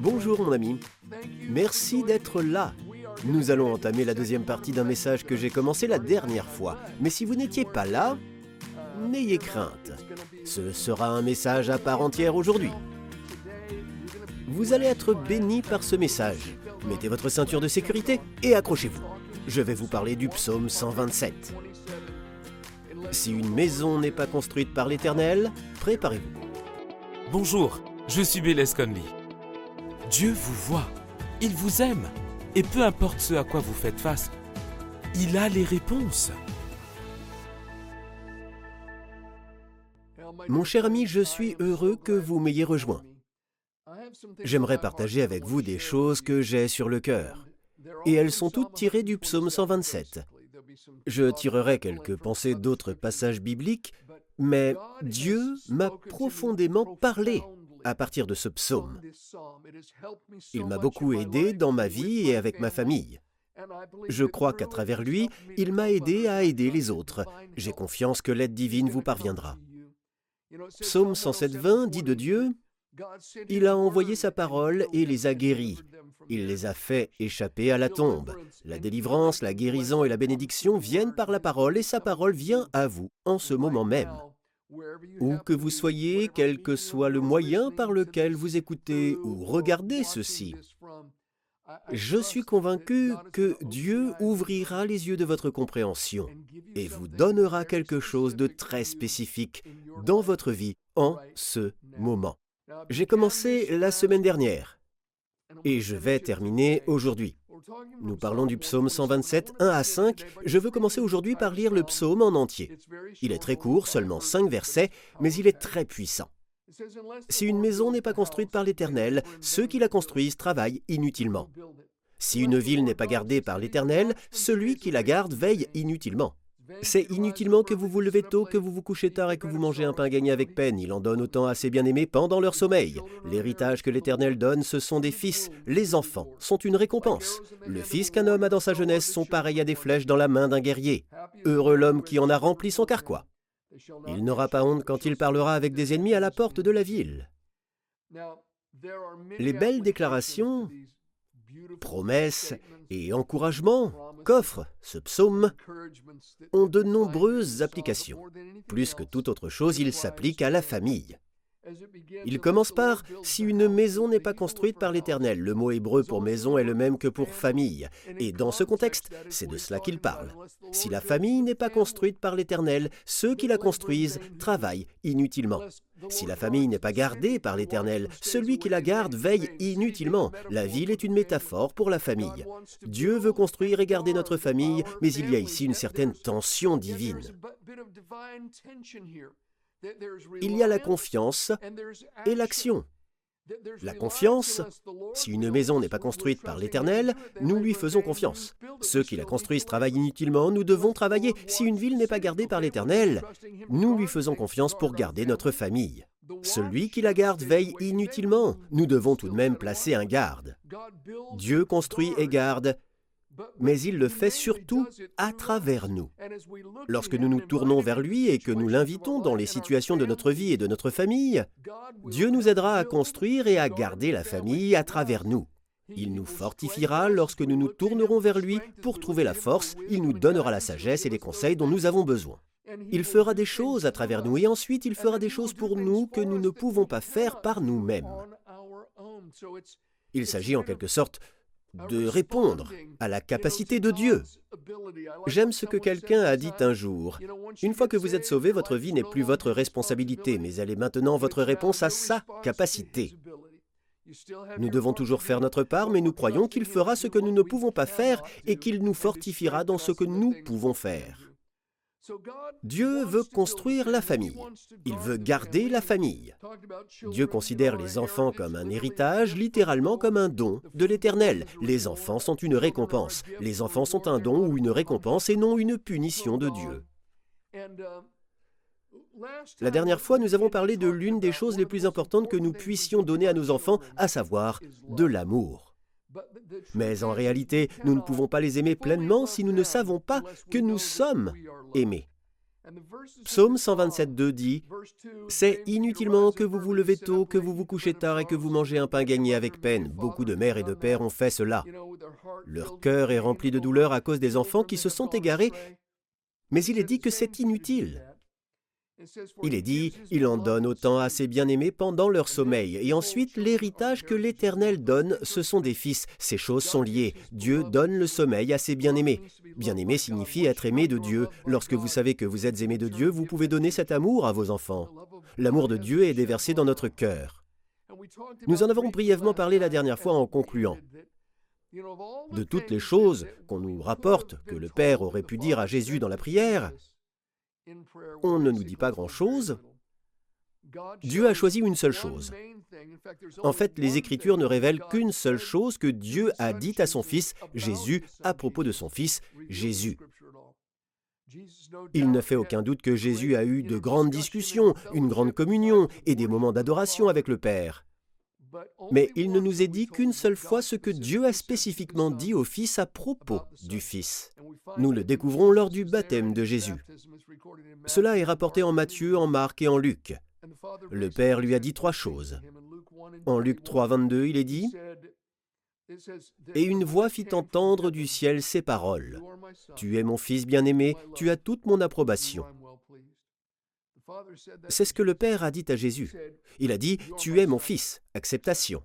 Bonjour mon ami. Merci d'être là. Nous allons entamer la deuxième partie d'un message que j'ai commencé la dernière fois. Mais si vous n'étiez pas là, n'ayez crainte. Ce sera un message à part entière aujourd'hui. Vous allez être béni par ce message. Mettez votre ceinture de sécurité et accrochez-vous. Je vais vous parler du psaume 127. Si une maison n'est pas construite par l'Éternel, préparez-vous. Bonjour, je suis Bélez Conley. Dieu vous voit, il vous aime, et peu importe ce à quoi vous faites face, il a les réponses. Mon cher ami, je suis heureux que vous m'ayez rejoint. J'aimerais partager avec vous des choses que j'ai sur le cœur. Et elles sont toutes tirées du psaume 127. Je tirerai quelques pensées d'autres passages bibliques, mais Dieu m'a profondément parlé à partir de ce psaume. Il m'a beaucoup aidé dans ma vie et avec ma famille. Je crois qu'à travers lui, il m'a aidé à aider les autres. J'ai confiance que l'aide divine vous parviendra. Psaume 107.20 dit de Dieu, Il a envoyé sa parole et les a guéris. Il les a fait échapper à la tombe. La délivrance, la guérison et la bénédiction viennent par la parole et sa parole vient à vous en ce moment même. Où que vous soyez, quel que soit le moyen par lequel vous écoutez ou regardez ceci, je suis convaincu que Dieu ouvrira les yeux de votre compréhension et vous donnera quelque chose de très spécifique dans votre vie en ce moment. J'ai commencé la semaine dernière et je vais terminer aujourd'hui. Nous parlons du psaume 127, 1 à 5. Je veux commencer aujourd'hui par lire le psaume en entier. Il est très court, seulement 5 versets, mais il est très puissant. Si une maison n'est pas construite par l'Éternel, ceux qui la construisent travaillent inutilement. Si une ville n'est pas gardée par l'Éternel, celui qui la garde veille inutilement. C'est inutilement que vous vous levez tôt, que vous vous couchez tard et que vous mangez un pain gagné avec peine. Il en donne autant à ses bien-aimés pendant leur sommeil. L'héritage que l'Éternel donne, ce sont des fils. Les enfants sont une récompense. Le fils qu'un homme a dans sa jeunesse sont pareils à des flèches dans la main d'un guerrier. Heureux l'homme qui en a rempli son carquois. Il n'aura pas honte quand il parlera avec des ennemis à la porte de la ville. Les belles déclarations, promesses et encouragements qu'offre ce psaume ont de nombreuses applications. Plus que toute autre chose, il s'applique à la famille. Il commence par Si une maison n'est pas construite par l'Éternel. Le mot hébreu pour maison est le même que pour famille. Et dans ce contexte, c'est de cela qu'il parle. Si la famille n'est pas construite par l'Éternel, ceux qui la construisent travaillent inutilement. Si la famille n'est pas gardée par l'Éternel, celui qui la garde veille inutilement. La ville est une métaphore pour la famille. Dieu veut construire et garder notre famille, mais il y a ici une certaine tension divine. Il y a la confiance et l'action. La confiance, si une maison n'est pas construite par l'Éternel, nous lui faisons confiance. Ceux qui la construisent travaillent inutilement, nous devons travailler. Si une ville n'est pas gardée par l'Éternel, nous lui faisons confiance pour garder notre famille. Celui qui la garde veille inutilement. Nous devons tout de même placer un garde. Dieu construit et garde, mais il le fait surtout à travers nous. Lorsque nous nous tournons vers lui et que nous l'invitons dans les situations de notre vie et de notre famille, Dieu nous aidera à construire et à garder la famille à travers nous. Il nous fortifiera lorsque nous nous tournerons vers lui pour trouver la force, il nous donnera la sagesse et les conseils dont nous avons besoin. Il fera des choses à travers nous et ensuite il fera des choses pour nous que nous ne pouvons pas faire par nous-mêmes. Il s'agit en quelque sorte de répondre à la capacité de Dieu. J'aime ce que quelqu'un a dit un jour. Une fois que vous êtes sauvé, votre vie n'est plus votre responsabilité, mais elle est maintenant votre réponse à sa capacité. Nous devons toujours faire notre part, mais nous croyons qu'il fera ce que nous ne pouvons pas faire et qu'il nous fortifiera dans ce que nous pouvons faire. Dieu veut construire la famille. Il veut garder la famille. Dieu considère les enfants comme un héritage, littéralement comme un don de l'Éternel. Les enfants sont une récompense. Les enfants sont un don ou une récompense et non une punition de Dieu. La dernière fois, nous avons parlé de l'une des choses les plus importantes que nous puissions donner à nos enfants, à savoir de l'amour. Mais en réalité, nous ne pouvons pas les aimer pleinement si nous ne savons pas que nous sommes aimés. Psaume 127.2 dit C'est inutilement que vous vous levez tôt, que vous vous couchez tard et que vous mangez un pain gagné avec peine. Beaucoup de mères et de pères ont fait cela. Leur cœur est rempli de douleur à cause des enfants qui se sont égarés, mais il est dit que c'est inutile. Il est dit, il en donne autant à ses bien-aimés pendant leur sommeil. Et ensuite, l'héritage que l'Éternel donne, ce sont des fils. Ces choses sont liées. Dieu donne le sommeil à ses bien-aimés. Bien-aimé signifie être aimé de Dieu. Lorsque vous savez que vous êtes aimé de Dieu, vous pouvez donner cet amour à vos enfants. L'amour de Dieu est déversé dans notre cœur. Nous en avons brièvement parlé la dernière fois en concluant. De toutes les choses qu'on nous rapporte que le Père aurait pu dire à Jésus dans la prière, on ne nous dit pas grand-chose. Dieu a choisi une seule chose. En fait, les Écritures ne révèlent qu'une seule chose que Dieu a dit à son Fils, Jésus, à propos de son Fils, Jésus. Il ne fait aucun doute que Jésus a eu de grandes discussions, une grande communion et des moments d'adoration avec le Père. Mais il ne nous est dit qu'une seule fois ce que Dieu a spécifiquement dit au Fils à propos du Fils. Nous le découvrons lors du baptême de Jésus. Cela est rapporté en Matthieu, en Marc et en Luc. Le Père lui a dit trois choses. En Luc 3, 22, il est dit Et une voix fit entendre du ciel ces paroles Tu es mon Fils bien-aimé, tu as toute mon approbation. C'est ce que le Père a dit à Jésus. Il a dit, Tu es mon Fils, acceptation.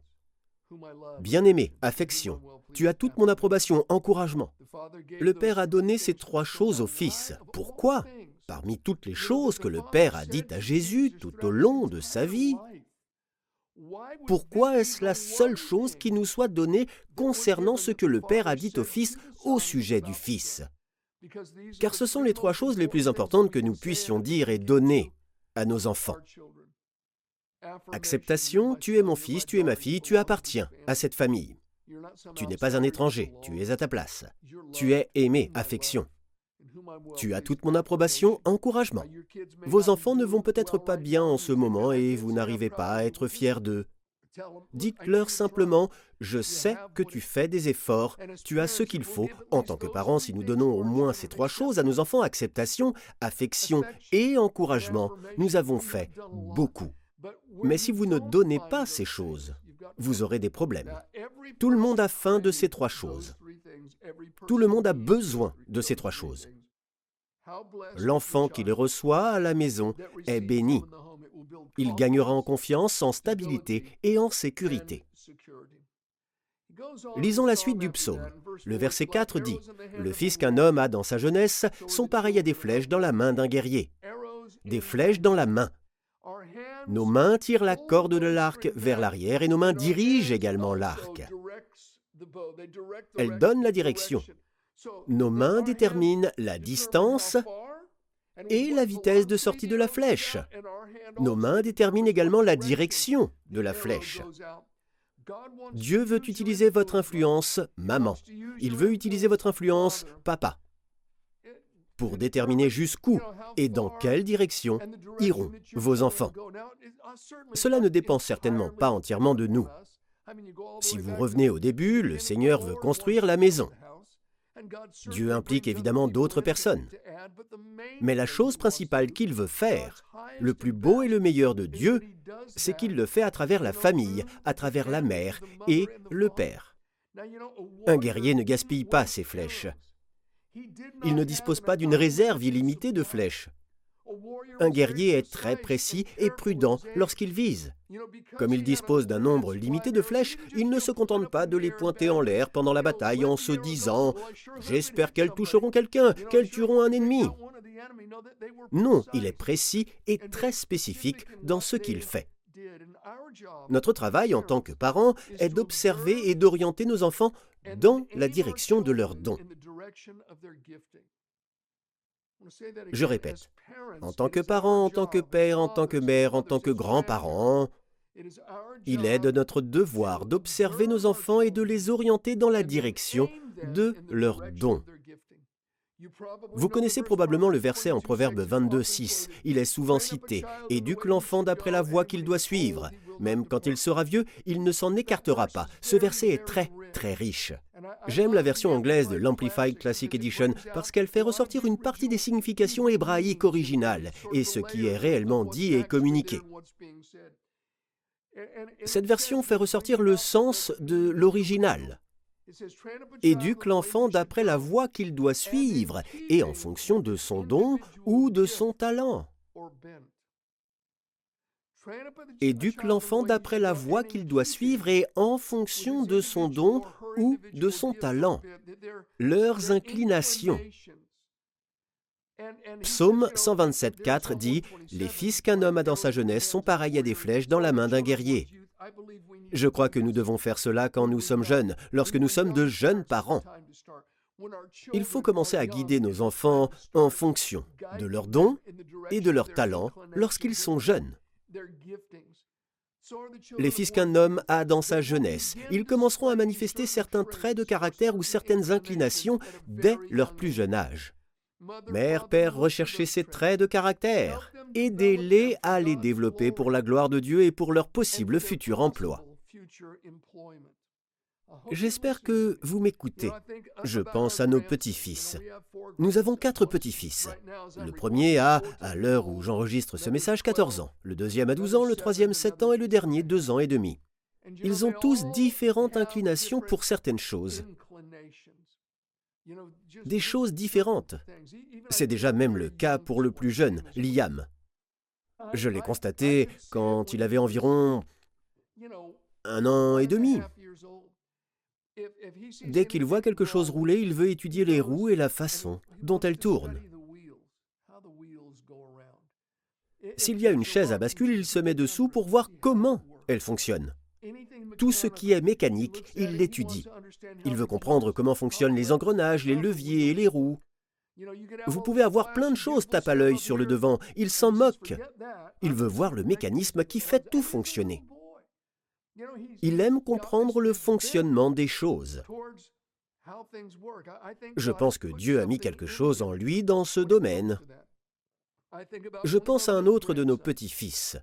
Bien-aimé, affection. Tu as toute mon approbation, encouragement. Le Père a donné ces trois choses au Fils. Pourquoi? Parmi toutes les choses que le Père a dites à Jésus tout au long de sa vie, pourquoi est-ce la seule chose qui nous soit donnée concernant ce que le Père a dit au Fils au sujet du Fils? Car ce sont les trois choses les plus importantes que nous puissions dire et donner à nos enfants. Acceptation, tu es mon fils, tu es ma fille, tu appartiens à cette famille. Tu n'es pas un étranger, tu es à ta place. Tu es aimé, affection. Tu as toute mon approbation, encouragement. Vos enfants ne vont peut-être pas bien en ce moment et vous n'arrivez pas à être fier d'eux. Dites-leur simplement, je sais que tu fais des efforts, tu as ce qu'il faut. En tant que parents, si nous donnons au moins ces trois choses à nos enfants, acceptation, affection et encouragement, nous avons fait beaucoup. Mais si vous ne donnez pas ces choses, vous aurez des problèmes. Tout le monde a faim de ces trois choses. Tout le monde a besoin de ces trois choses. L'enfant qui les reçoit à la maison est béni. Il gagnera en confiance, en stabilité et en sécurité. Lisons la suite du psaume. Le verset 4 dit Le fils qu'un homme a dans sa jeunesse sont pareils à des flèches dans la main d'un guerrier. Des flèches dans la main. Nos mains tirent la corde de l'arc vers l'arrière et nos mains dirigent également l'arc. Elles donnent la direction. Nos mains déterminent la distance et la vitesse de sortie de la flèche. Nos mains déterminent également la direction de la flèche. Dieu veut utiliser votre influence maman. Il veut utiliser votre influence papa pour déterminer jusqu'où et dans quelle direction iront vos enfants. Cela ne dépend certainement pas entièrement de nous. Si vous revenez au début, le Seigneur veut construire la maison. Dieu implique évidemment d'autres personnes. Mais la chose principale qu'il veut faire, le plus beau et le meilleur de Dieu, c'est qu'il le fait à travers la famille, à travers la mère et le père. Un guerrier ne gaspille pas ses flèches. Il ne dispose pas d'une réserve illimitée de flèches. Un guerrier est très précis et prudent lorsqu'il vise. Comme il dispose d'un nombre limité de flèches, il ne se contente pas de les pointer en l'air pendant la bataille en se disant ⁇ J'espère qu'elles toucheront quelqu'un, qu'elles tueront un ennemi ⁇ Non, il est précis et très spécifique dans ce qu'il fait. Notre travail en tant que parents est d'observer et d'orienter nos enfants dans la direction de leurs dons. Je répète, en tant que parent, en tant que père, en tant que mère, en tant que grand-parent, il est de notre devoir d'observer nos enfants et de les orienter dans la direction de leurs dons. Vous connaissez probablement le verset en Proverbe 22, 6. Il est souvent cité Éduque l'enfant d'après la voie qu'il doit suivre. Même quand il sera vieux, il ne s'en écartera pas. Ce verset est très, très riche. J'aime la version anglaise de l'Amplified Classic Edition parce qu'elle fait ressortir une partie des significations hébraïques originales et ce qui est réellement dit et communiqué. Cette version fait ressortir le sens de l'original. Éduque l'enfant d'après la voie qu'il doit suivre et en fonction de son don ou de son talent. Éduque l'enfant d'après la voie qu'il doit suivre et en fonction de son don ou de son talent, leurs inclinations. Psaume 127.4 dit Les fils qu'un homme a dans sa jeunesse sont pareils à des flèches dans la main d'un guerrier. Je crois que nous devons faire cela quand nous sommes jeunes, lorsque nous sommes de jeunes parents. Il faut commencer à guider nos enfants en fonction de leurs dons et de leurs talents lorsqu'ils sont jeunes. Les fils qu'un homme a dans sa jeunesse, ils commenceront à manifester certains traits de caractère ou certaines inclinations dès leur plus jeune âge. Mère, Père, recherchez ces traits de caractère. Aidez-les à les développer pour la gloire de Dieu et pour leur possible futur emploi. J'espère que vous m'écoutez. Je pense à nos petits-fils. Nous avons quatre petits-fils. Le premier a, à l'heure où j'enregistre ce message, 14 ans. Le deuxième a 12 ans, le troisième 7 ans et le dernier 2 ans et demi. Ils ont tous différentes inclinations pour certaines choses. Des choses différentes. C'est déjà même le cas pour le plus jeune, Liam. Je l'ai constaté quand il avait environ un an et demi. Dès qu'il voit quelque chose rouler, il veut étudier les roues et la façon dont elles tournent. S'il y a une chaise à bascule, il se met dessous pour voir comment elle fonctionne. Tout ce qui est mécanique, il l'étudie. Il veut comprendre comment fonctionnent les engrenages, les leviers et les roues. Vous pouvez avoir plein de choses tape à l'œil sur le devant, il s'en moque. Il veut voir le mécanisme qui fait tout fonctionner. Il aime comprendre le fonctionnement des choses. Je pense que Dieu a mis quelque chose en lui dans ce domaine. Je pense à un autre de nos petits-fils.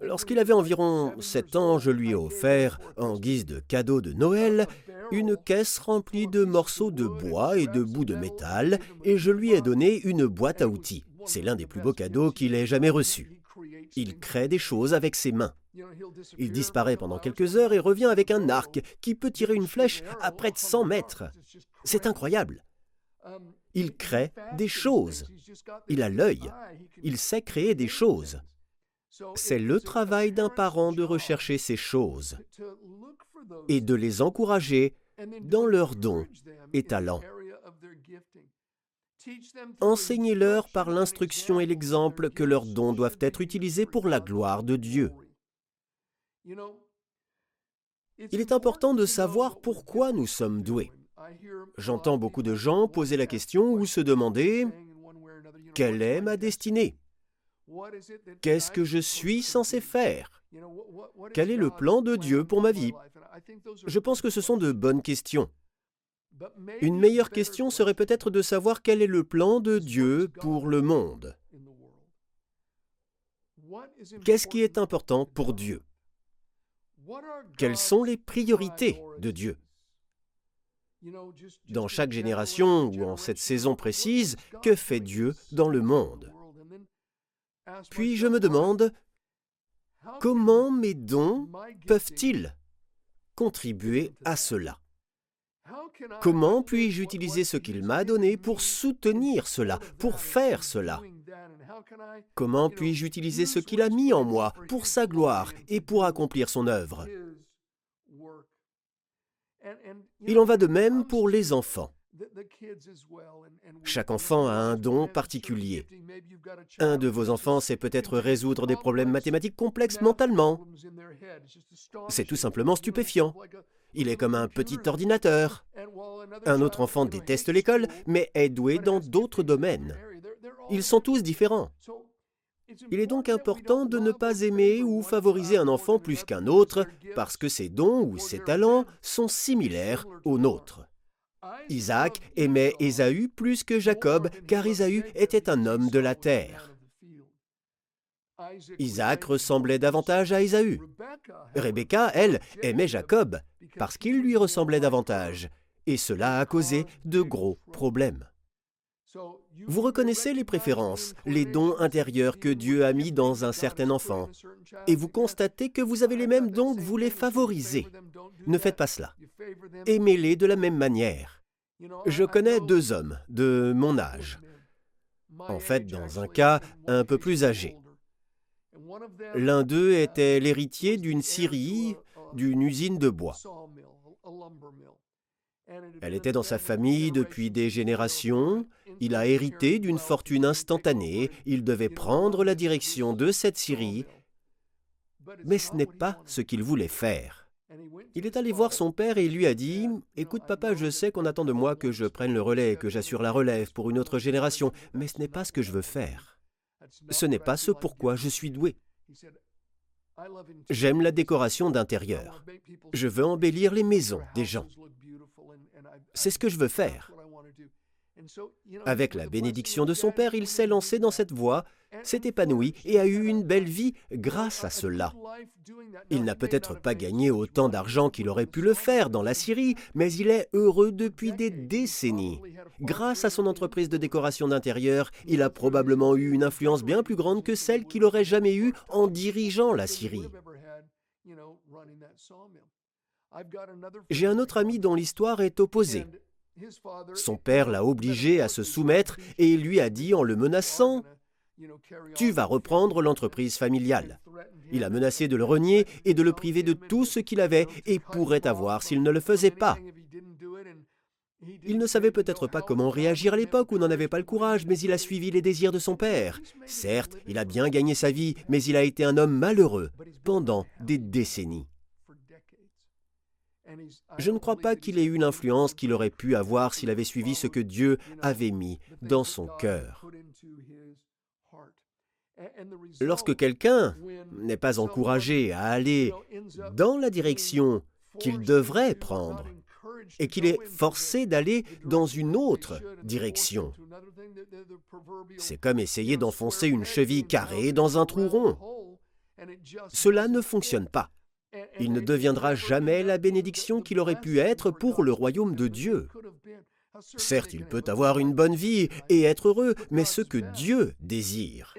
Lorsqu'il avait environ sept ans, je lui ai offert, en guise de cadeau de Noël, une caisse remplie de morceaux de bois et de bouts de métal, et je lui ai donné une boîte à outils. C'est l'un des plus beaux cadeaux qu'il ait jamais reçus. Il crée des choses avec ses mains. Il disparaît pendant quelques heures et revient avec un arc qui peut tirer une flèche à près de 100 mètres. C'est incroyable. Il crée des choses. Il a l'œil. Il sait créer des choses. C'est le travail d'un parent de rechercher ces choses et de les encourager dans leurs dons et talents. Enseignez-leur par l'instruction et l'exemple que leurs dons doivent être utilisés pour la gloire de Dieu. Il est important de savoir pourquoi nous sommes doués. J'entends beaucoup de gens poser la question ou se demander quelle est ma destinée? Qu'est-ce que je suis censé faire? Quel est le plan de Dieu pour ma vie? Je pense que ce sont de bonnes questions. Une meilleure question serait peut-être de savoir quel est le plan de Dieu pour le monde. Qu'est-ce qui est important pour Dieu? Quelles sont les priorités de Dieu? Dans chaque génération ou en cette saison précise, que fait Dieu dans le monde? Puis je me demande, comment mes dons peuvent-ils contribuer à cela? Comment puis-je utiliser ce qu'il m'a donné pour soutenir cela, pour faire cela? Comment puis-je utiliser ce qu'il a mis en moi pour sa gloire et pour accomplir son œuvre? Il en va de même pour les enfants. Chaque enfant a un don particulier. Un de vos enfants sait peut-être résoudre des problèmes mathématiques complexes mentalement. C'est tout simplement stupéfiant. Il est comme un petit ordinateur. Un autre enfant déteste l'école, mais est doué dans d'autres domaines. Ils sont tous différents. Il est donc important de ne pas aimer ou favoriser un enfant plus qu'un autre parce que ses dons ou ses talents sont similaires aux nôtres. Isaac aimait Ésaü plus que Jacob car Ésaü était un homme de la terre. Isaac ressemblait davantage à Ésaü. Rebecca, elle, aimait Jacob parce qu'il lui ressemblait davantage, et cela a causé de gros problèmes. Vous reconnaissez les préférences, les dons intérieurs que Dieu a mis dans un certain enfant, et vous constatez que vous avez les mêmes dons vous les favorisez. Ne faites pas cela. Aimez-les de la même manière. Je connais deux hommes de mon âge. En fait, dans un cas, un peu plus âgé. L'un d'eux était l'héritier d'une scierie, d'une usine de bois. Elle était dans sa famille depuis des générations, il a hérité d'une fortune instantanée, il devait prendre la direction de cette scierie, mais ce n'est pas ce qu'il voulait faire. Il est allé voir son père et lui a dit Écoute, papa, je sais qu'on attend de moi que je prenne le relais, que j'assure la relève pour une autre génération, mais ce n'est pas ce que je veux faire. Ce n'est pas ce pourquoi je suis doué. J'aime la décoration d'intérieur. Je veux embellir les maisons des gens. C'est ce que je veux faire. Avec la bénédiction de son père, il s'est lancé dans cette voie, s'est épanoui et a eu une belle vie grâce à cela. Il n'a peut-être pas gagné autant d'argent qu'il aurait pu le faire dans la Syrie, mais il est heureux depuis des décennies. Grâce à son entreprise de décoration d'intérieur, il a probablement eu une influence bien plus grande que celle qu'il aurait jamais eue en dirigeant la Syrie. J'ai un autre ami dont l'histoire est opposée. Son père l'a obligé à se soumettre et il lui a dit en le menaçant Tu vas reprendre l'entreprise familiale. Il a menacé de le renier et de le priver de tout ce qu'il avait et pourrait avoir s'il ne le faisait pas. Il ne savait peut-être pas comment réagir à l'époque ou n'en avait pas le courage, mais il a suivi les désirs de son père. Certes, il a bien gagné sa vie, mais il a été un homme malheureux pendant des décennies. Je ne crois pas qu'il ait eu l'influence qu'il aurait pu avoir s'il avait suivi ce que Dieu avait mis dans son cœur. Lorsque quelqu'un n'est pas encouragé à aller dans la direction qu'il devrait prendre et qu'il est forcé d'aller dans une autre direction, c'est comme essayer d'enfoncer une cheville carrée dans un trou rond. Cela ne fonctionne pas. Il ne deviendra jamais la bénédiction qu'il aurait pu être pour le royaume de Dieu. Certes, il peut avoir une bonne vie et être heureux, mais ce que Dieu désire,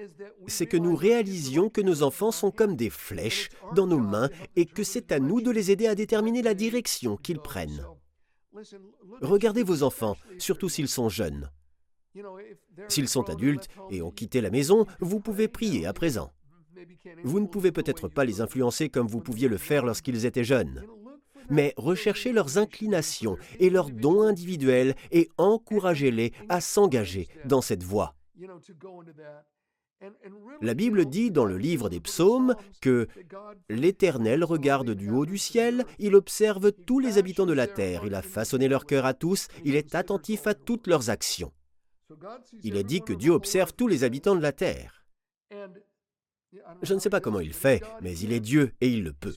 c'est que nous réalisions que nos enfants sont comme des flèches dans nos mains et que c'est à nous de les aider à déterminer la direction qu'ils prennent. Regardez vos enfants, surtout s'ils sont jeunes. S'ils sont adultes et ont quitté la maison, vous pouvez prier à présent. Vous ne pouvez peut-être pas les influencer comme vous pouviez le faire lorsqu'ils étaient jeunes, mais recherchez leurs inclinations et leurs dons individuels et encouragez-les à s'engager dans cette voie. La Bible dit dans le livre des psaumes que l'Éternel regarde du haut du ciel, il observe tous les habitants de la terre, il a façonné leur cœur à tous, il est attentif à toutes leurs actions. Il est dit que Dieu observe tous les habitants de la terre. Je ne sais pas comment il fait, mais il est Dieu et il le peut.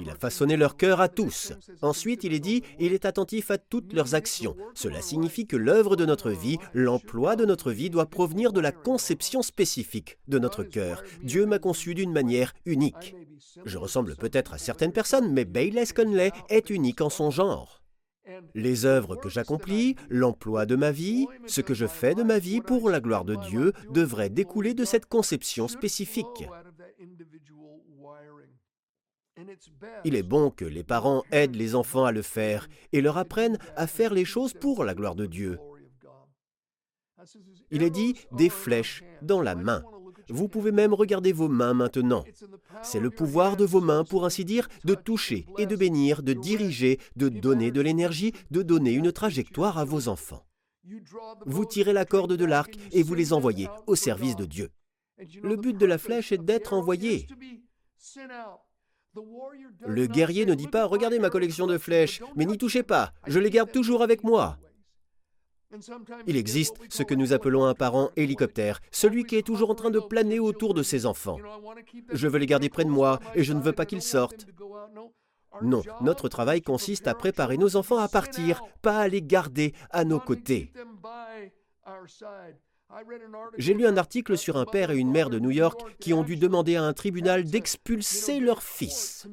Il a façonné leur cœur à tous. Ensuite, il est dit, il est attentif à toutes leurs actions. Cela signifie que l'œuvre de notre vie, l'emploi de notre vie doit provenir de la conception spécifique de notre cœur. Dieu m'a conçu d'une manière unique. Je ressemble peut-être à certaines personnes, mais Bayless Conley est unique en son genre. Les œuvres que j'accomplis, l'emploi de ma vie, ce que je fais de ma vie pour la gloire de Dieu devraient découler de cette conception spécifique. Il est bon que les parents aident les enfants à le faire et leur apprennent à faire les choses pour la gloire de Dieu. Il est dit des flèches dans la main. Vous pouvez même regarder vos mains maintenant. C'est le pouvoir de vos mains, pour ainsi dire, de toucher et de bénir, de diriger, de donner de l'énergie, de donner une trajectoire à vos enfants. Vous tirez la corde de l'arc et vous les envoyez au service de Dieu. Le but de la flèche est d'être envoyé. Le guerrier ne dit pas ⁇ Regardez ma collection de flèches, mais n'y touchez pas, je les garde toujours avec moi ⁇ il existe ce que nous appelons un parent hélicoptère, celui qui est toujours en train de planer autour de ses enfants. Je veux les garder près de moi et je ne veux pas qu'ils sortent. Non, notre travail consiste à préparer nos enfants à partir, pas à les garder à nos côtés. J'ai lu un article sur un père et une mère de New York qui ont dû demander à un tribunal d'expulser leur fils.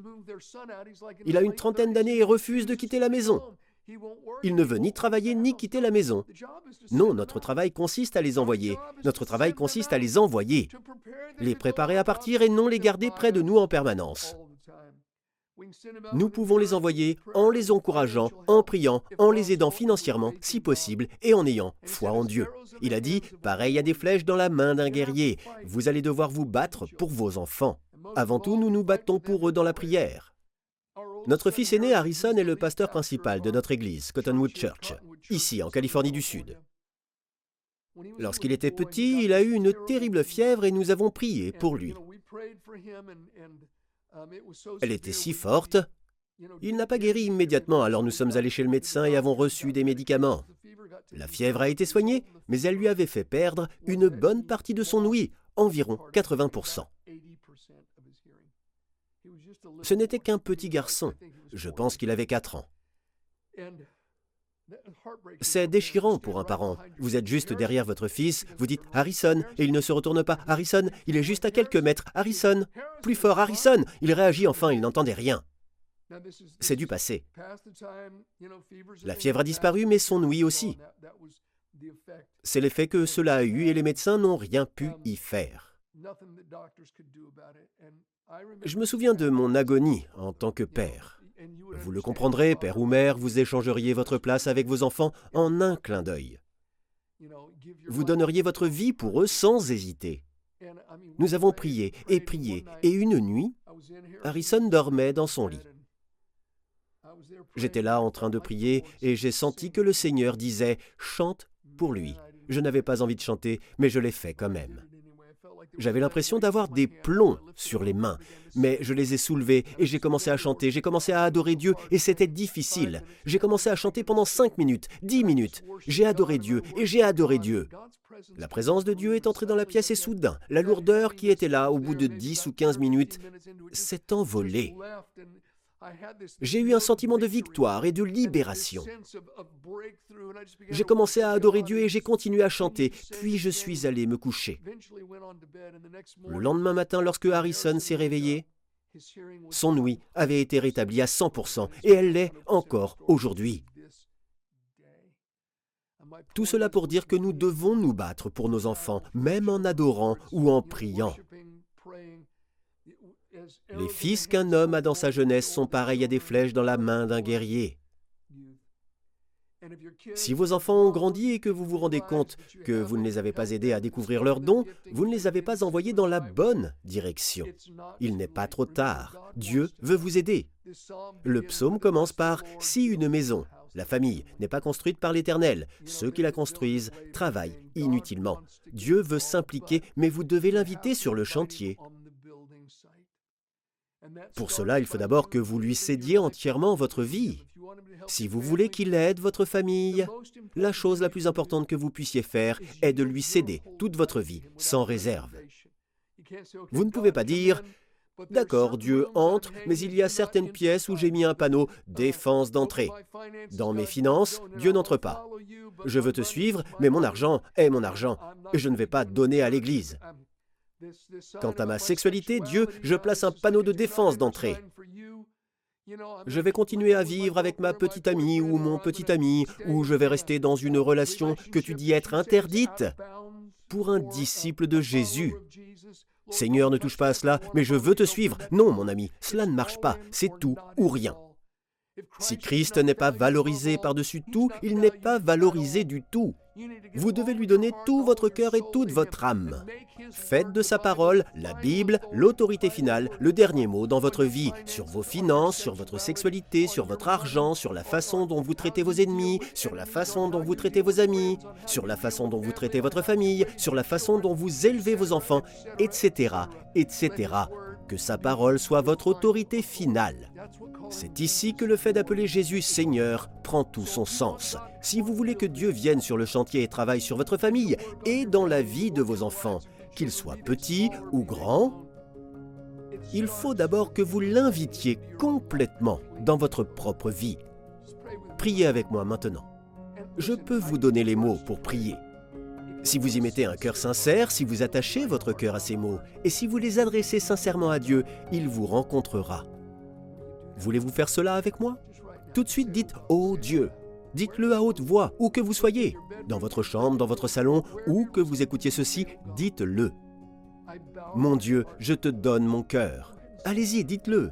Il a une trentaine d'années et refuse de quitter la maison. Il ne veut ni travailler ni quitter la maison. Non, notre travail consiste à les envoyer. Notre travail consiste à les envoyer, les préparer à partir et non les garder près de nous en permanence. Nous pouvons les envoyer en les encourageant, en priant, en les aidant financièrement, si possible, et en ayant foi en Dieu. Il a dit, pareil à des flèches dans la main d'un guerrier, vous allez devoir vous battre pour vos enfants. Avant tout, nous nous battons pour eux dans la prière. Notre fils aîné Harrison est le pasteur principal de notre église, Cottonwood Church, ici en Californie du Sud. Lorsqu'il était petit, il a eu une terrible fièvre et nous avons prié pour lui. Elle était si forte, il n'a pas guéri immédiatement, alors nous sommes allés chez le médecin et avons reçu des médicaments. La fièvre a été soignée, mais elle lui avait fait perdre une bonne partie de son ouïe, environ 80%. Ce n'était qu'un petit garçon. Je pense qu'il avait 4 ans. C'est déchirant pour un parent. Vous êtes juste derrière votre fils, vous dites Harrison, et il ne se retourne pas. Harrison, il est juste à quelques mètres. Harrison, plus fort, Harrison. Il réagit enfin, il n'entendait rien. C'est du passé. La fièvre a disparu, mais son ouïe aussi. C'est l'effet que cela a eu et les médecins n'ont rien pu y faire. Je me souviens de mon agonie en tant que père. Vous le comprendrez, père ou mère, vous échangeriez votre place avec vos enfants en un clin d'œil. Vous donneriez votre vie pour eux sans hésiter. Nous avons prié et prié, et une nuit, Harrison dormait dans son lit. J'étais là en train de prier, et j'ai senti que le Seigneur disait ⁇ Chante pour lui ⁇ Je n'avais pas envie de chanter, mais je l'ai fait quand même. J'avais l'impression d'avoir des plombs sur les mains, mais je les ai soulevés et j'ai commencé à chanter, j'ai commencé à adorer Dieu et c'était difficile. J'ai commencé à chanter pendant cinq minutes, dix minutes. J'ai adoré Dieu et j'ai adoré Dieu. La présence de Dieu est entrée dans la pièce et soudain, la lourdeur qui était là au bout de dix ou quinze minutes s'est envolée. J'ai eu un sentiment de victoire et de libération. J'ai commencé à adorer Dieu et j'ai continué à chanter, puis je suis allé me coucher. Le lendemain matin, lorsque Harrison s'est réveillé, son ouïe avait été rétablie à 100% et elle l'est encore aujourd'hui. Tout cela pour dire que nous devons nous battre pour nos enfants, même en adorant ou en priant. Les fils qu'un homme a dans sa jeunesse sont pareils à des flèches dans la main d'un guerrier. Si vos enfants ont grandi et que vous vous rendez compte que vous ne les avez pas aidés à découvrir leurs dons, vous ne les avez pas envoyés dans la bonne direction. Il n'est pas trop tard. Dieu veut vous aider. Le psaume commence par ⁇ Si une maison, la famille, n'est pas construite par l'Éternel, ceux qui la construisent travaillent inutilement. Dieu veut s'impliquer, mais vous devez l'inviter sur le chantier. Pour cela, il faut d'abord que vous lui cédiez entièrement votre vie. Si vous voulez qu'il aide votre famille, la chose la plus importante que vous puissiez faire est de lui céder toute votre vie, sans réserve. Vous ne pouvez pas dire D'accord, Dieu entre, mais il y a certaines pièces où j'ai mis un panneau Défense d'entrée. Dans mes finances, Dieu n'entre pas. Je veux te suivre, mais mon argent est mon argent, et je ne vais pas donner à l'Église. Quant à ma sexualité, Dieu, je place un panneau de défense d'entrée. Je vais continuer à vivre avec ma petite amie ou mon petit ami, ou je vais rester dans une relation que tu dis être interdite pour un disciple de Jésus. Seigneur, ne touche pas à cela, mais je veux te suivre. Non, mon ami, cela ne marche pas, c'est tout ou rien. Si Christ n'est pas valorisé par-dessus tout, il n'est pas valorisé du tout. Vous devez lui donner tout votre cœur et toute votre âme. Faites de sa parole, la Bible, l'autorité finale, le dernier mot dans votre vie, sur vos finances, sur votre sexualité, sur votre argent, sur la façon dont vous traitez vos ennemis, sur la façon dont vous traitez vos amis, sur la façon dont vous traitez votre famille, sur la façon dont vous élevez vos enfants, etc., etc. Que sa parole soit votre autorité finale. C'est ici que le fait d'appeler Jésus Seigneur prend tout son sens. Si vous voulez que Dieu vienne sur le chantier et travaille sur votre famille et dans la vie de vos enfants, qu'ils soient petits ou grands, il faut d'abord que vous l'invitiez complètement dans votre propre vie. Priez avec moi maintenant. Je peux vous donner les mots pour prier. Si vous y mettez un cœur sincère, si vous attachez votre cœur à ces mots, et si vous les adressez sincèrement à Dieu, il vous rencontrera. Voulez-vous faire cela avec moi? Tout de suite dites ⁇ Oh Dieu !⁇ Dites-le à haute voix, où que vous soyez, dans votre chambre, dans votre salon, où que vous écoutiez ceci, dites-le. Mon Dieu, je te donne mon cœur. Allez-y, dites-le.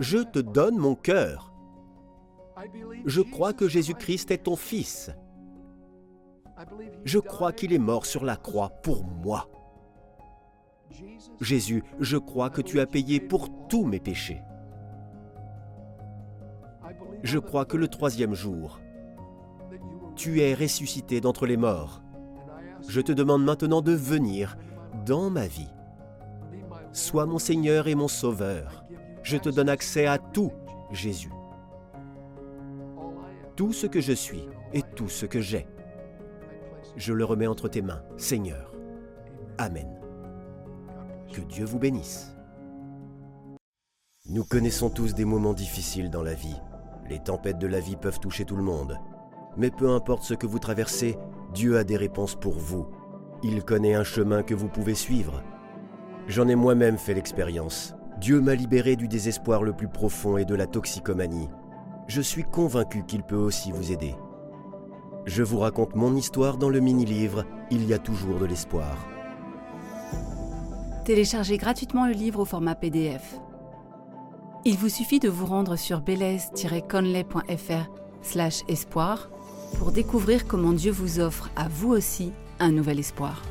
Je te donne mon cœur. Je crois que Jésus-Christ est ton Fils. Je crois qu'il est mort sur la croix pour moi. Jésus, je crois que tu as payé pour tous mes péchés. Je crois que le troisième jour, tu es ressuscité d'entre les morts. Je te demande maintenant de venir dans ma vie. Sois mon Seigneur et mon Sauveur. Je te donne accès à tout, Jésus. Tout ce que je suis et tout ce que j'ai. Je le remets entre tes mains, Seigneur. Amen. Que Dieu vous bénisse. Nous connaissons tous des moments difficiles dans la vie. Les tempêtes de la vie peuvent toucher tout le monde. Mais peu importe ce que vous traversez, Dieu a des réponses pour vous. Il connaît un chemin que vous pouvez suivre. J'en ai moi-même fait l'expérience. Dieu m'a libéré du désespoir le plus profond et de la toxicomanie. Je suis convaincu qu'il peut aussi vous aider. Je vous raconte mon histoire dans le mini-livre Il y a toujours de l'espoir. Téléchargez gratuitement le livre au format PDF. Il vous suffit de vous rendre sur belaise-conley.fr espoir pour découvrir comment Dieu vous offre à vous aussi un nouvel espoir.